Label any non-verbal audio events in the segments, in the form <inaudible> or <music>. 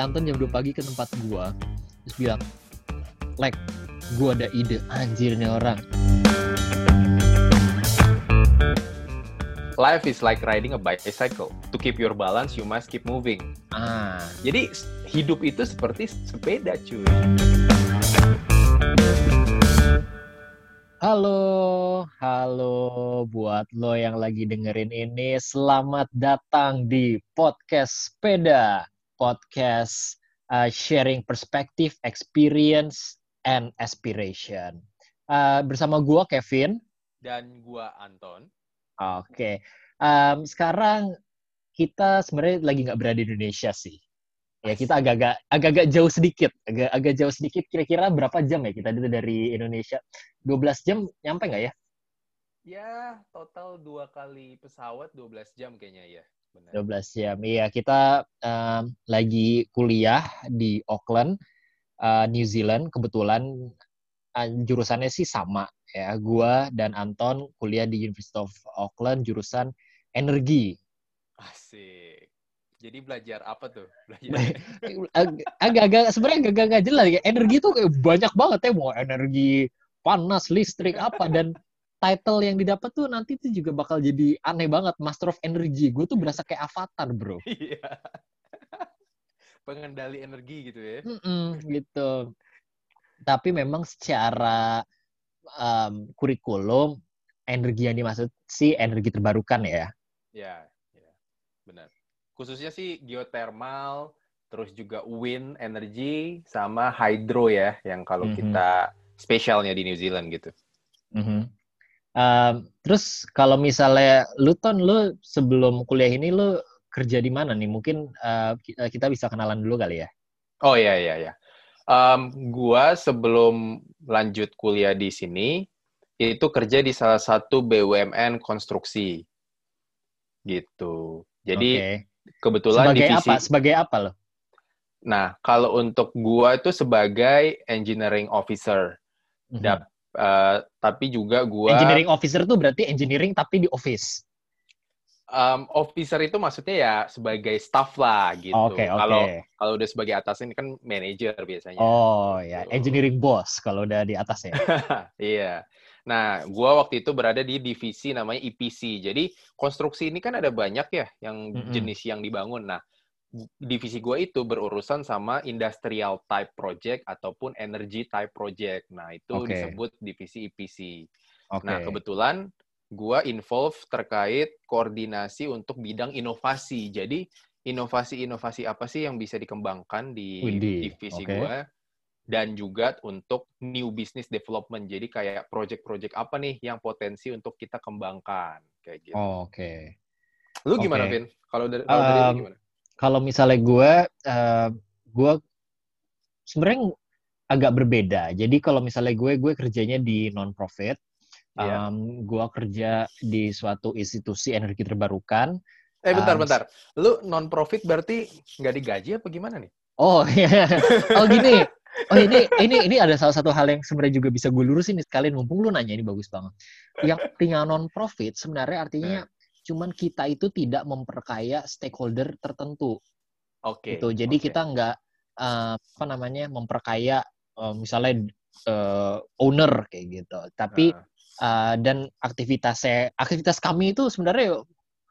Anton jam 2 pagi ke tempat gua terus bilang like gua ada ide anjir nih orang Life is like riding a bicycle. To keep your balance, you must keep moving. ah Jadi hidup itu seperti sepeda, cuy. Halo, halo buat lo yang lagi dengerin ini. Selamat datang di podcast sepeda, podcast uh, sharing perspective, experience, and aspiration. Uh, bersama gua Kevin. Dan gua Anton. Oke, Em, sekarang kita sebenarnya lagi nggak berada di Indonesia sih. Ya kita agak-agak agak-agak jauh sedikit, agak agak jauh sedikit. Kira-kira berapa jam ya kita dari Indonesia? 12 jam nyampe nggak ya? Ya, total dua kali pesawat 12 jam kayaknya ya. Benar. 12 jam. Iya, kita em, lagi kuliah di Auckland, eh, New Zealand. Kebetulan eh, jurusannya sih sama ya. Gua dan Anton kuliah di University of Auckland jurusan energi. Asik. Jadi belajar apa tuh? Belajar <laughs> Agak-agak sebenarnya agak nggak jelas ya. Energi tuh kayak banyak banget ya mau energi panas, listrik apa dan title yang didapat tuh nanti tuh juga bakal jadi aneh banget. Master of Energy. Gue tuh berasa kayak avatar, bro. <laughs> Iya. Pengendali energi gitu ya. Mm-mm, gitu. Tapi memang secara um, kurikulum energi yang dimaksud sih energi terbarukan ya. Ya, ya. Benar. Khususnya sih geothermal, terus juga wind energy sama hydro ya, yang kalau Mhm. kita spesialnya di New Zealand gitu. Mhm. Um, terus kalau misalnya lu ton lu sebelum kuliah ini lu kerja di mana nih? Mungkin uh, ki- uh, kita bisa kenalan dulu kali ya. Oh iya iya iya. Em, gua sebelum lanjut kuliah di sini itu kerja di salah satu BUMN konstruksi gitu. Jadi Oke. kebetulan sebagai divisi. apa? Sebagai apa lo? Nah kalau untuk gua itu sebagai engineering officer, Mhm. Dap- eh, tapi juga gua Engineering officer tuh berarti engineering tapi di office. em, officer itu maksudnya ya sebagai staff lah gitu. Oke oke. Kalau kalau udah sebagai atasan ini kan manajer biasanya. Oh ya, Gitu. engineering boss kalau udah di atas ya. <laughs> Iya. Nah, gua waktu itu berada di divisi namanya EPC. Jadi, konstruksi ini kan ada banyak ya yang Mm-mm. jenis yang dibangun. Nah, divisi gua itu berurusan sama industrial type project ataupun energy type project. Nah, itu Oke. disebut divisi EPC. Oke. Nah, kebetulan gua involve terkait koordinasi untuk bidang inovasi. Jadi, inovasi-inovasi apa sih yang bisa dikembangkan di Widih, divisi oke. gua dan juga untuk new business development. Jadi kayak project-project apa nih yang potensi untuk kita kembangkan kayak gitu. Oh, Oke. Lu gimana, oke. Vin? Kalau dari, kalau dari lu Um, gimana? Kalau misalnya gue, eh, gue sebenarnya agak berbeda. Jadi kalau misalnya gue, gue kerjanya di non-profit. Iya. Um, gue kerja di suatu institusi energi terbarukan. Eh, bentar, um, bentar. Lu non-profit berarti nggak digaji apa gimana nih? Oh, iya. oh gini. Oh ini ini ini ada salah satu hal yang sebenarnya juga bisa gue lurusin nih sekalian mumpung lu nanya ini bagus banget. Yang artinya non profit sebenarnya artinya cuman kita itu tidak memperkaya stakeholder tertentu. Oke. gitu. Jadi oke. kita nggak eh, apa namanya memperkaya eh, misalnya eh, owner kayak gitu. Tapi Nah, eh, dan aktivitasnya aktivitas kami itu sebenarnya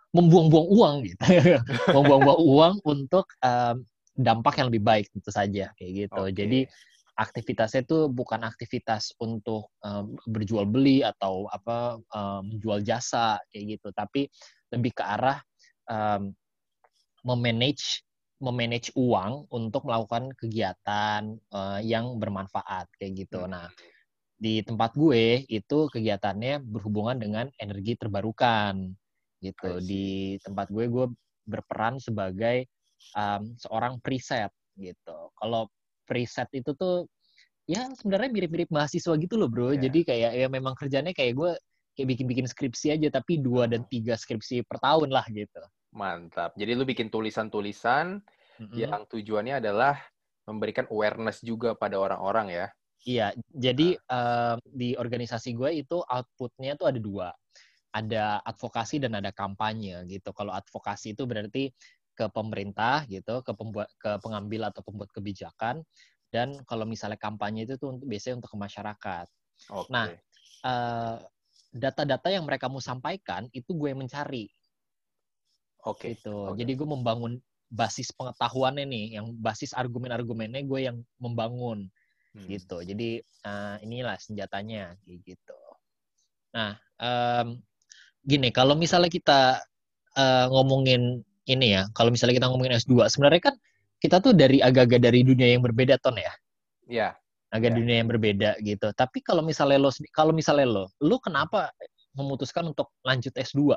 membuang-buang uang gitu. <laughs> membuang-buang uang untuk eh, dampak yang lebih baik tentu saja kayak gitu. oke. Jadi aktivitasnya itu bukan aktivitas untuk eh, berjual beli atau apa eh, menjual jasa kayak gitu, tapi lebih ke arah em, memanage memanage uang untuk melakukan kegiatan eh, yang bermanfaat kayak gitu. Hmm. Nah, di tempat gue itu kegiatannya berhubungan dengan energi terbarukan gitu. Di tempat gue gue berperan sebagai um, seorang preset gitu. Kalau preset itu tuh ya sebenarnya mirip-mirip mahasiswa gitu loh bro. Iya. Jadi kayak ya memang kerjanya kayak gue kayak bikin-bikin skripsi aja tapi dua dan tiga skripsi per tahun lah gitu. Mantap. Jadi lu bikin tulisan-tulisan Mm-mm. yang tujuannya adalah memberikan awareness juga pada orang-orang ya. Iya, jadi em, di organisasi gue itu outputnya tuh ada dua, ada advokasi dan ada kampanye gitu. Kalau advokasi itu berarti ke pemerintah gitu, ke pembuat ke pengambil atau pembuat kebijakan dan kalau misalnya kampanye itu tuh biasanya untuk ke masyarakat. Okay. Nah, uh, data-data yang mereka mau sampaikan itu gue yang mencari. Oke. Okay. Gitu. Okay. Jadi gue membangun basis pengetahuannya nih, yang basis argumen-argumennya gue yang membangun hmm. gitu. Jadi uh, inilah senjatanya gitu. Nah, um, gini kalau misalnya kita uh, ngomongin ini ya, kalau misalnya kita ngomongin S2, sebenarnya kan kita tuh dari agak-agak dari dunia yang berbeda ton ya. Iya agak yeah. dunia yang berbeda gitu. Tapi kalau misalnya lo kalau misalnya lo, lo kenapa memutuskan untuk lanjut S2?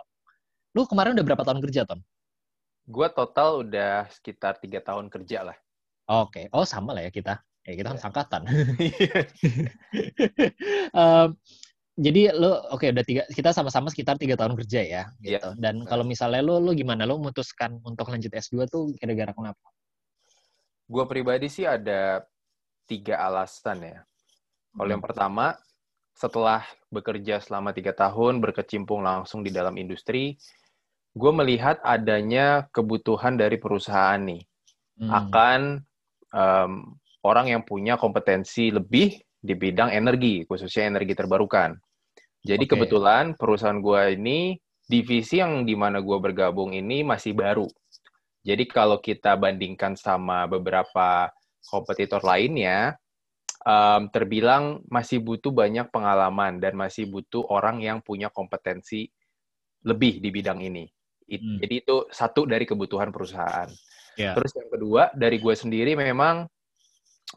Lo kemarin udah berapa tahun kerja, Ton? Gua total udah sekitar tiga tahun kerja lah. Oke, okay. oh sama lah ya kita. Ya kita kan yeah. sangkatan. um, <laughs> <laughs> jadi lo oke okay, udah tiga kita sama-sama sekitar tiga tahun kerja ya iya, gitu. Yeah. Dan kalau misalnya lo lo gimana lo memutuskan untuk lanjut S2 tuh kira-kira kenapa? Gue pribadi sih ada tiga alasan ya. Kalau hmm. yang pertama, setelah bekerja selama tiga tahun, berkecimpung langsung di dalam industri, gue melihat adanya kebutuhan dari perusahaan nih hmm. akan um, orang yang punya kompetensi lebih di bidang energi, khususnya energi terbarukan. Jadi okay. kebetulan perusahaan gue ini divisi yang di mana gue bergabung ini masih baru. Jadi kalau kita bandingkan sama beberapa kompetitor lainnya um, terbilang masih butuh banyak pengalaman dan masih butuh orang yang punya kompetensi lebih di bidang ini. It, hmm. Jadi itu satu dari kebutuhan perusahaan. Yeah. Terus yang kedua dari gue sendiri memang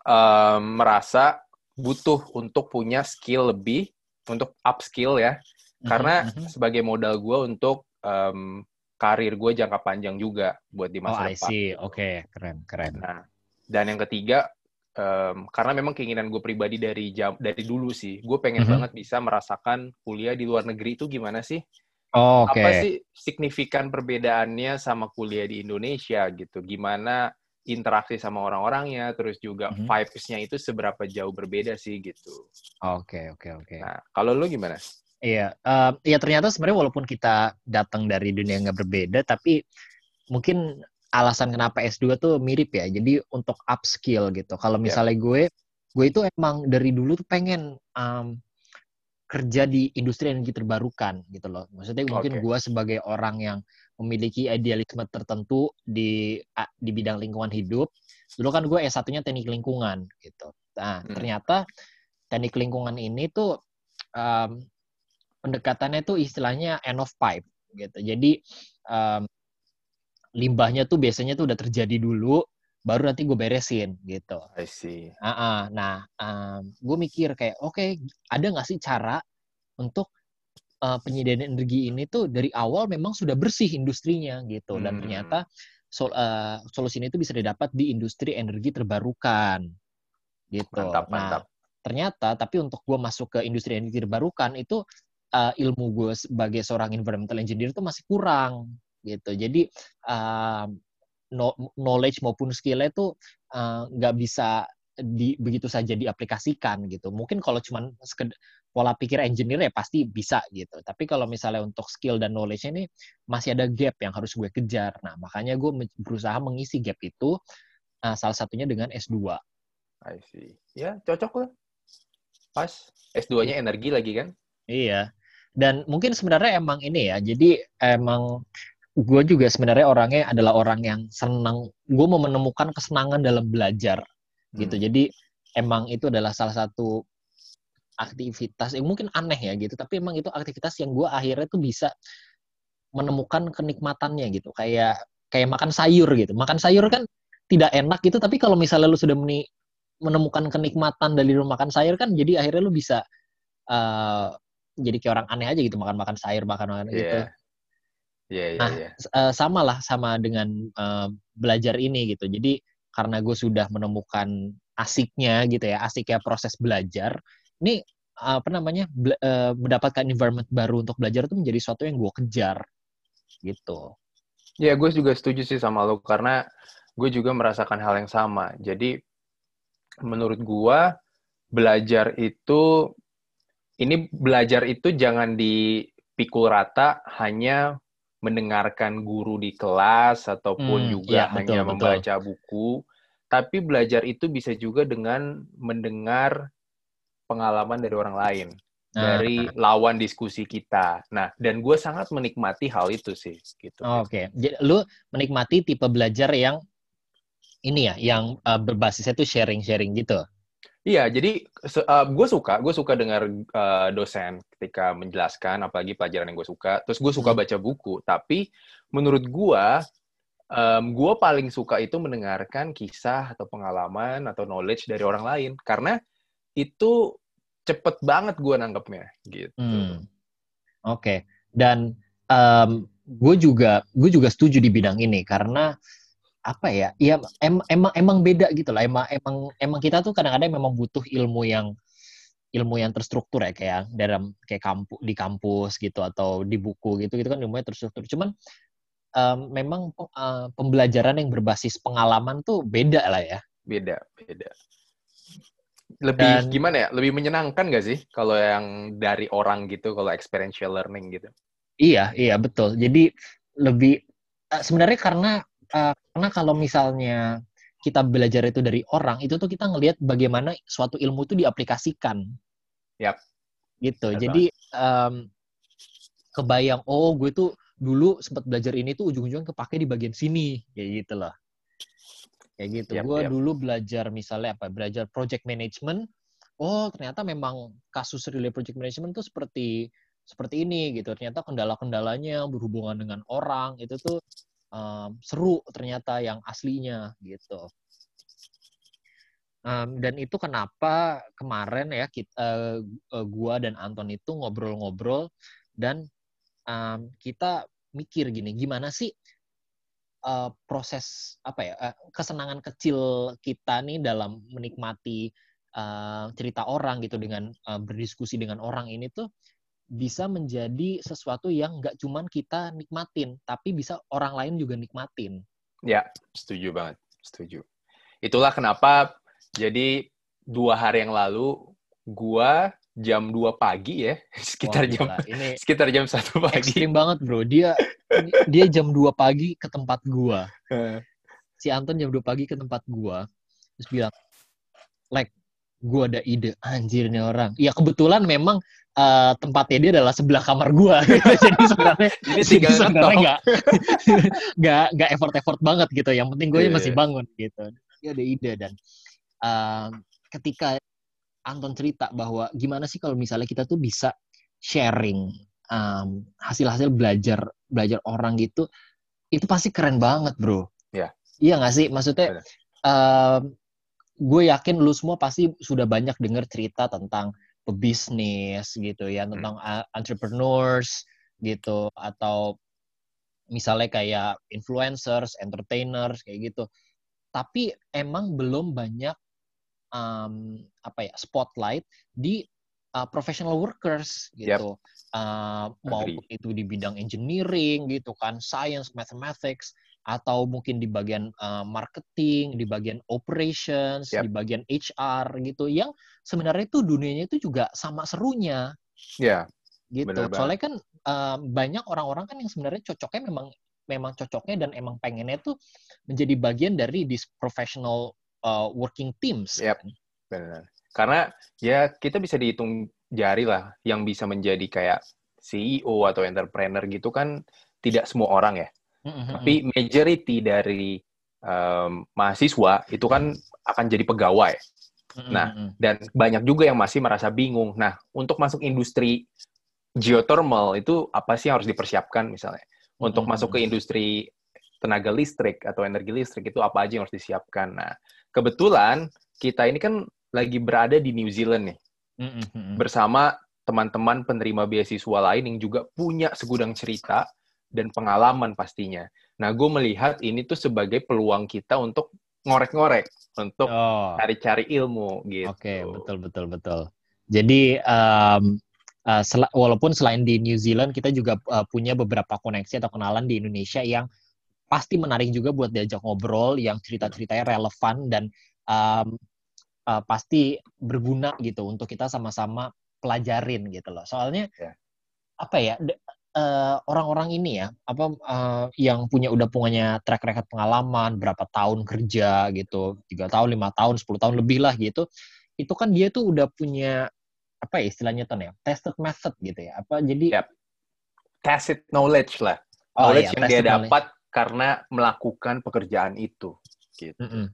um, merasa butuh untuk punya skill lebih untuk upskill ya, mm-hmm. karena mm-hmm. sebagai modal gue untuk um, karir gue jangka panjang juga buat di masa oh, depan. Oke, okay. keren, keren. Nah, dan yang ketiga, um, karena memang keinginan gue pribadi dari jam dari dulu sih, gue pengen mm -hmm. banget bisa merasakan kuliah di luar negeri itu gimana sih? Oh, okay. Apa sih signifikan perbedaannya sama kuliah di Indonesia gitu? Gimana interaksi sama orang-orangnya, terus juga mm -hmm. vibes-nya itu seberapa jauh berbeda sih gitu. Oke, okay, oke, okay, oke. Okay. Nah, kalau lu gimana? Iya, uh, ya ternyata sebenarnya walaupun kita datang dari dunia yang nggak berbeda, tapi mungkin alasan kenapa S2 tuh mirip ya. Jadi untuk upskill gitu. Kalau ya. misalnya yeah. gue, gue itu emang dari dulu tuh pengen um, kerja di industri energi terbarukan gitu loh. Maksudnya mungkin okay. gue sebagai orang yang memiliki idealisme tertentu di di bidang lingkungan hidup. Dulu kan gue S1-nya teknik lingkungan gitu. Nah, hmm. ternyata teknik lingkungan ini tuh um, pendekatannya tuh istilahnya end of pipe gitu. Jadi um, limbahnya tuh biasanya tuh udah terjadi dulu, baru nanti gue beresin gitu. I see. Uh -uh. Nah, um, gue mikir kayak, oke, okay, ada nggak sih cara untuk uh, penyediaan energi ini tuh dari awal memang sudah bersih industrinya gitu. Dan hmm. ternyata sol uh, solusi ini tuh bisa didapat di industri energi terbarukan gitu. Mantap, nah, mantap. ternyata tapi untuk gue masuk ke industri energi terbarukan itu uh, ilmu gue sebagai seorang environmental engineer itu masih kurang gitu. Jadi uh, knowledge maupun skillnya itu nggak uh, bisa di, begitu saja diaplikasikan gitu. Mungkin kalau cuma pola pikir engineer ya pasti bisa gitu. Tapi kalau misalnya untuk skill dan knowledge ini masih ada gap yang harus gue kejar. Nah makanya gue berusaha mengisi gap itu uh, salah satunya dengan S2. I see. Ya cocok lah. Pas. S2-nya energi lagi kan? Iya. Dan mungkin sebenarnya emang ini ya. Jadi emang gue juga sebenarnya orangnya adalah orang yang senang. Gue mau menemukan kesenangan dalam belajar gitu. hmm. gitu. Jadi emang itu adalah salah satu aktivitas yang mungkin aneh ya gitu. Tapi emang itu aktivitas yang gue akhirnya tuh bisa menemukan kenikmatannya gitu. Kayak kayak makan sayur gitu. Makan sayur kan tidak enak gitu. Tapi kalau misalnya lu sudah menemukan kenikmatan dari lu makan sayur kan jadi akhirnya lu bisa uh, jadi kayak orang aneh aja gitu. Makan makan sayur makan makan yeah. gitu Yeah, yeah, nah, yeah. Uh, sama lah sama dengan uh, belajar ini gitu. Jadi karena gue sudah menemukan asiknya gitu ya, asiknya proses belajar. Ini apa namanya uh, mendapatkan environment baru untuk belajar itu menjadi sesuatu yang gue kejar gitu. Ya, gue juga setuju sih sama lo karena gue juga merasakan hal yang sama. Jadi menurut gue belajar itu ini belajar itu jangan dipikul rata hanya mendengarkan guru di kelas ataupun Hmm, juga betul, hanya betul. membaca buku, tapi belajar itu bisa juga dengan mendengar pengalaman dari orang lain, Nah, dari lawan diskusi kita. Nah, dan gue sangat menikmati hal itu sih, gitu. Oke, jadi lu menikmati tipe belajar yang ini ya, yang uh, berbasisnya tuh sharing-sharing gitu. Iya, jadi gue suka, gue suka dengar uh, dosen ketika menjelaskan, apalagi pelajaran yang gue suka. Terus gue suka Hmm. baca buku, tapi menurut gue, um, gue paling suka itu mendengarkan kisah atau pengalaman atau knowledge dari orang lain, karena itu cepet banget gue nangkepnya, gitu. Hmm. Oke, dan um, gue juga gue juga setuju di bidang ini karena apa ya? Ya em, emang emang beda gitu lah. Emang emang emang kita tuh kadang-kadang memang butuh ilmu yang ilmu yang terstruktur ya kayak dalam kayak kampus di kampus gitu atau di buku gitu gitu kan ilmunya terstruktur. Cuman um, memang uh, pembelajaran yang berbasis pengalaman tuh beda lah ya. Beda, beda. Lebih Dan- gimana ya? Lebih menyenangkan gak sih kalau yang dari orang gitu, kalau experiential learning gitu? Iya, iya betul. Jadi lebih eh, sebenarnya karena eh, karena kalau misalnya kita belajar itu dari orang, itu tuh kita ngelihat bagaimana suatu ilmu itu diaplikasikan. Yap. Gitu. Betul. Jadi em, kebayang, oh gue tuh dulu sempat belajar ini tuh ujung-ujungnya kepake di bagian sini, kayak gitu loh. Kayak gitu. Yap, gue yap. dulu belajar misalnya apa? Belajar project management. Oh, ternyata memang kasus relay project management tuh seperti seperti ini gitu. Ternyata kendala-kendalanya berhubungan dengan orang itu tuh um, seru ternyata yang aslinya gitu. Um, dan itu kenapa kemarin ya kita, eh, gua dan Anton itu ngobrol-ngobrol dan um, kita mikir gini, gimana sih uh, proses apa ya uh, kesenangan kecil kita nih dalam menikmati uh, cerita orang gitu dengan uh, berdiskusi dengan orang ini tuh bisa menjadi sesuatu yang nggak cuman kita nikmatin, tapi bisa orang lain juga nikmatin. Ya, setuju banget. Setuju. Itulah kenapa jadi dua hari yang lalu gua jam 2 pagi ya, <laughs> sekitar Wah, jam ini <laughs> sekitar jam 1 pagi. ekstrim banget bro. Dia dia jam 2 pagi ke tempat gua. <laughs> Si Anton jam 2 pagi ke tempat gua. Terus bilang, like, gua ada ide. Anjir nih orang. Ya kebetulan memang eh, tempatnya dia adalah sebelah kamar gua. <laughs> Jadi sebenarnya Ini jadi <laughs> sebenarnya <laughs> nggak nggak nggak effort effort banget gitu. Yang penting gue Iya, masih iya. bangun gitu. Dia ada ide dan um, ketika Anton cerita bahwa gimana sih kalau misalnya kita tuh bisa sharing um, hasil-hasil belajar belajar orang gitu, itu pasti keren banget bro. Iya. Iya nggak sih? Maksudnya Benar. um, gue yakin lu semua pasti sudah banyak dengar cerita tentang pebisnis gitu ya, Hmm. tentang uh, entrepreneurs gitu atau misalnya kayak influencers, entertainers kayak gitu. Tapi emang belum banyak um, apa ya spotlight di uh, professional workers gitu. Uh, maupun itu di bidang engineering gitu kan, science, mathematics atau mungkin di bagian uh, marketing, di bagian operations, Yap. di bagian HR gitu yang sebenarnya itu dunianya itu juga sama serunya Ya, gitu. Bener banget. Soalnya kan um, banyak orang-orang kan yang sebenarnya cocoknya memang memang cocoknya dan emang pengennya tuh menjadi bagian dari this professional uh, working teams. Yap. kan. benar. Karena ya kita bisa dihitung jari lah yang bisa menjadi kayak CEO atau entrepreneur gitu kan tidak semua orang ya. Mm-mm. Tapi majority dari em, mahasiswa itu kan akan jadi pegawai. Nah, dan banyak juga yang masih merasa bingung. Nah, untuk masuk industri geothermal itu apa sih yang harus dipersiapkan misalnya? Untuk masuk ke industri tenaga listrik atau energi listrik itu apa aja yang harus disiapkan? Nah, kebetulan kita ini kan lagi berada di New Zealand nih bersama teman-teman penerima beasiswa lain yang juga punya segudang cerita dan pengalaman pastinya. Nah, gue melihat ini tuh sebagai peluang kita untuk ngorek-ngorek, untuk Oh. cari-cari ilmu gitu. Oke, betul betul betul. Jadi um, uh, sel- walaupun selain di New Zealand kita juga uh, punya beberapa koneksi atau kenalan di Indonesia yang pasti menarik juga buat diajak ngobrol, yang cerita-ceritanya relevan dan um, uh, pasti berguna gitu untuk kita sama-sama pelajarin gitu loh. Soalnya Ya. apa ya? Uh, orang-orang ini ya apa uh, yang punya udah punya track record pengalaman berapa tahun kerja gitu tiga tahun lima tahun 10 tahun lebih lah gitu itu kan dia tuh udah punya apa ya istilahnya tuh ya tested method gitu ya apa jadi yep. tacit knowledge lah oh, knowledge iya, yang dia knowledge. dapat karena melakukan pekerjaan itu gitu mm -mm.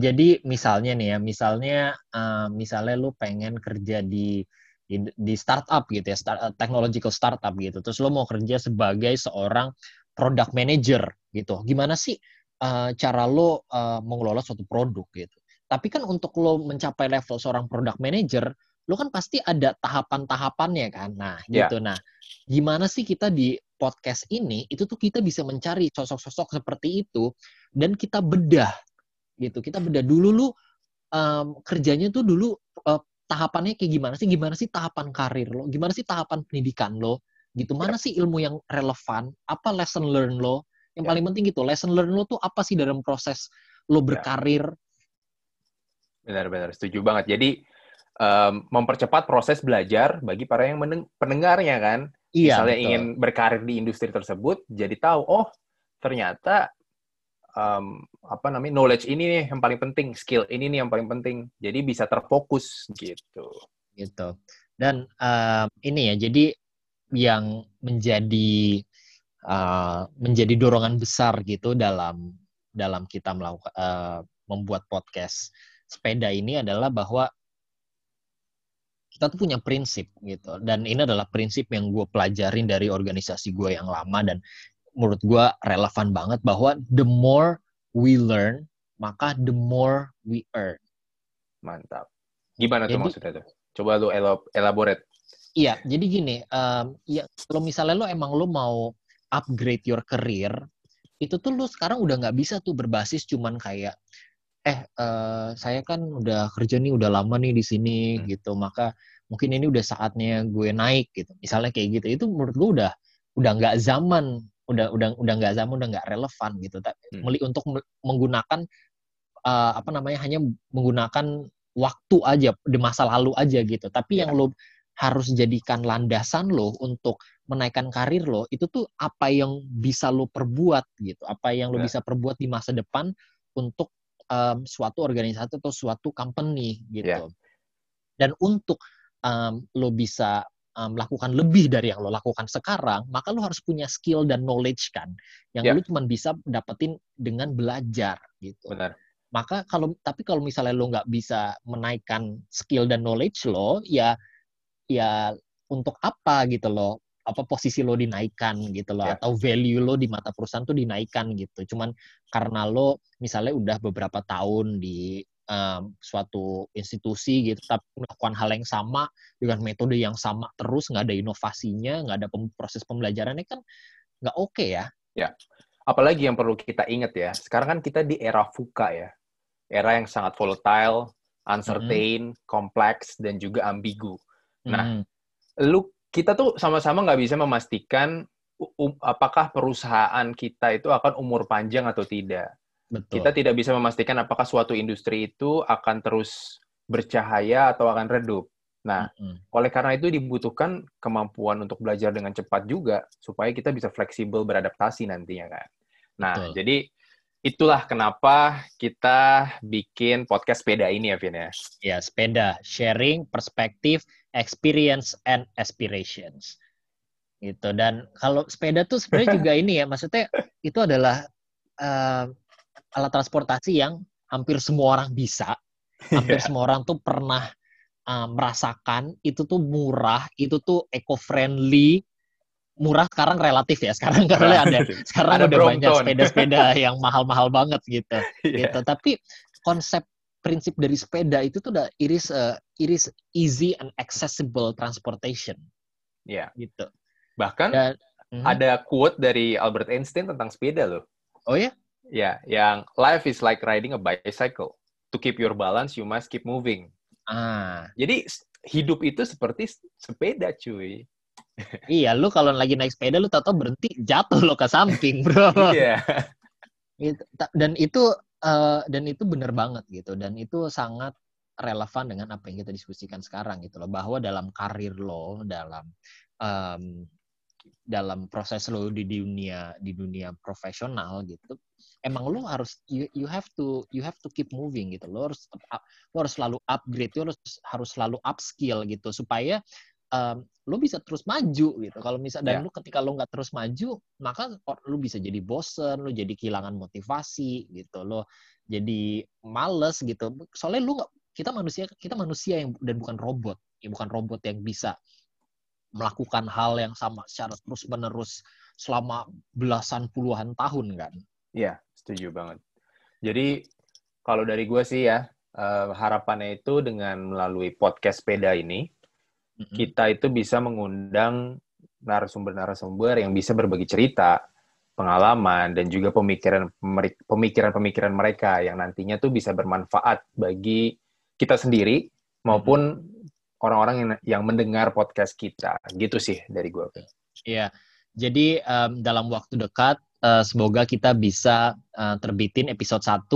jadi misalnya nih ya misalnya uh, misalnya lu pengen kerja di di, di startup gitu ya, start, eh, technological startup gitu. Terus lo mau kerja sebagai seorang product manager gitu. Gimana sih uh, cara lo uh, mengelola suatu produk gitu? Tapi kan untuk lo mencapai level seorang product manager, lo kan pasti ada tahapan-tahapannya kan. Nah, yeah. gitu. Nah, gimana sih kita di podcast ini itu tuh kita bisa mencari sosok-sosok seperti itu dan kita bedah gitu. Kita bedah dulu lu um, kerjanya tuh dulu uh, tahapannya kayak gimana sih? Gimana sih tahapan karir lo? Gimana sih tahapan pendidikan lo? Gitu. Mana sih ilmu yang relevan? Apa lesson learn lo? Yang yeah. paling penting gitu, lesson learn lo tuh apa sih dalam proses lo ya. berkarir? Benar-benar setuju banget. Jadi um, mempercepat proses belajar bagi para yang pendengarnya kan. Iya, Misalnya betul. ingin berkarir di industri tersebut, jadi tahu, oh ternyata um, apa namanya knowledge ini nih yang paling penting, skill ini nih yang paling penting. Jadi bisa terfokus gitu. Gitu. Dan uh, ini ya, jadi yang menjadi uh, menjadi dorongan besar gitu dalam dalam kita melakukan uh, membuat podcast sepeda ini adalah bahwa kita tuh punya prinsip gitu dan ini adalah prinsip yang gue pelajarin dari organisasi gue yang lama dan menurut gue relevan banget bahwa the more we learn, maka the more we earn. Mantap. Gimana jadi, tuh maksudnya tuh? Coba lu elaborate. Iya, jadi gini, um, ya kalau misalnya lo emang lo mau upgrade your career, itu tuh lo sekarang udah nggak bisa tuh berbasis cuman kayak eh uh, saya kan udah kerja nih udah lama nih di sini hmm. gitu, maka mungkin ini udah saatnya gue naik gitu. Misalnya kayak gitu, itu menurut gue udah udah nggak zaman udah udah udah nggak zaman udah nggak relevan gitu tapi hmm. untuk menggunakan uh, apa namanya hanya menggunakan waktu aja di masa lalu aja gitu tapi yeah. yang lo harus jadikan landasan lo untuk menaikkan karir lo itu tuh apa yang bisa lo perbuat gitu apa yang lo yeah. bisa perbuat di masa depan untuk um, suatu organisasi atau suatu company gitu yeah. dan untuk um, lo bisa melakukan lebih dari yang lo lakukan sekarang, maka lo harus punya skill dan knowledge kan, yang yeah. lo cuma bisa dapetin dengan belajar gitu. Benar. Maka kalau tapi kalau misalnya lo nggak bisa menaikkan skill dan knowledge lo, ya ya untuk apa gitu lo? apa posisi lo dinaikkan gitu loh yeah. atau value lo di mata perusahaan tuh dinaikkan gitu. Cuman karena lo misalnya udah beberapa tahun di um, suatu institusi gitu, tapi melakukan hal yang sama dengan metode yang sama terus, nggak ada inovasinya, nggak ada pem proses pembelajarannya kan nggak oke okay ya. Ya, apalagi yang perlu kita ingat ya, sekarang kan kita di era VUCA ya, era yang sangat volatile, uncertain, mm -hmm. kompleks, dan juga ambigu. Nah, mm -hmm. lu kita tuh sama-sama nggak bisa memastikan um, apakah perusahaan kita itu akan umur panjang atau tidak. Betul. Kita tidak bisa memastikan apakah suatu industri itu akan terus bercahaya atau akan redup. Nah, mm-hmm. oleh karena itu dibutuhkan kemampuan untuk belajar dengan cepat juga supaya kita bisa fleksibel beradaptasi nantinya kan. Nah, Betul. jadi itulah kenapa kita bikin podcast sepeda ini ya, Vin ya. Ya, sepeda, sharing perspektif, experience and aspirations. Gitu. Dan kalau sepeda tuh sebenarnya juga <laughs> ini ya, maksudnya itu adalah uh, alat transportasi yang hampir semua orang bisa, hampir yeah. semua orang tuh pernah uh, merasakan itu tuh murah, itu tuh eco-friendly, murah sekarang relatif ya. Sekarang karena ada sekarang ada udah banyak sepeda-sepeda <laughs> yang mahal-mahal banget gitu. Yeah. Gitu. Tapi konsep prinsip dari sepeda itu tuh udah iris uh, iris easy and accessible transportation. Iya. Yeah. Gitu. Bahkan Dan, uh, ada quote dari Albert Einstein tentang sepeda loh. Oh ya? Ya, yang life is like riding a bicycle. To keep your balance, you must keep moving. Ah. Jadi hidup itu seperti sepeda, cuy. <laughs> iya, lu kalau lagi naik sepeda, lu tahu berhenti, jatuh lo ke samping, bro. <laughs> Iya. dan itu uh, dan itu benar banget gitu. Dan itu sangat relevan dengan apa yang kita diskusikan sekarang gitu loh. Bahwa dalam karir lo, dalam um, dalam proses lo di dunia di dunia profesional gitu emang lo harus you, you have to you have to keep moving gitu. Lo harus lo harus selalu upgrade lo harus harus selalu upskill gitu supaya um, lo bisa terus maju gitu. Kalau misal dan yeah. lo ketika lo nggak terus maju maka lo bisa jadi bosen lo jadi kehilangan motivasi gitu. Lo jadi males gitu. Soalnya lo kita manusia kita manusia yang dan bukan robot. Ya bukan robot yang bisa melakukan hal yang sama secara terus menerus selama belasan puluhan tahun kan? Iya, setuju banget. Jadi kalau dari gue sih ya uh, harapannya itu dengan melalui podcast sepeda ini mm-hmm. kita itu bisa mengundang narasumber-narasumber yang bisa berbagi cerita, pengalaman dan juga pemikiran pemikiran-pemikiran mereka yang nantinya tuh bisa bermanfaat bagi kita sendiri maupun orang-orang yang yang mendengar podcast kita. Gitu sih dari gue. Iya. Jadi um, dalam waktu dekat uh, semoga kita bisa uh, terbitin episode 1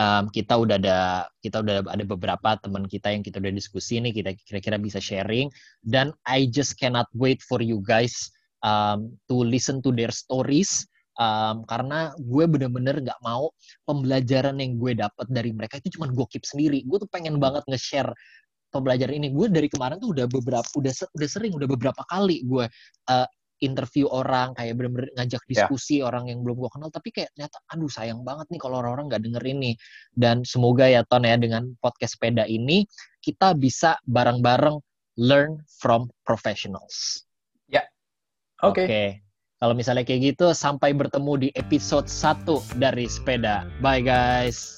um, kita udah ada kita udah ada beberapa teman kita yang kita udah diskusi nih kita kira-kira bisa sharing dan I just cannot wait for you guys um, to listen to their stories um, karena gue bener-bener nggak mau pembelajaran yang gue dapat dari mereka itu cuma gue keep sendiri gue tuh pengen banget nge-share pembelajaran ini gue dari kemarin tuh udah beberapa udah udah sering udah beberapa kali gue uh, interview orang kayak bener-bener ngajak ya. diskusi yeah. orang yang belum gue kenal tapi kayak ternyata aduh sayang banget nih kalau orang-orang nggak denger ini dan semoga ya Ton ya dengan podcast sepeda ini kita bisa bareng-bareng learn from professionals. Ya. Yeah. Oke. Okay. Okay. Kalau misalnya kayak gitu sampai bertemu di episode 1 dari sepeda. Bye guys.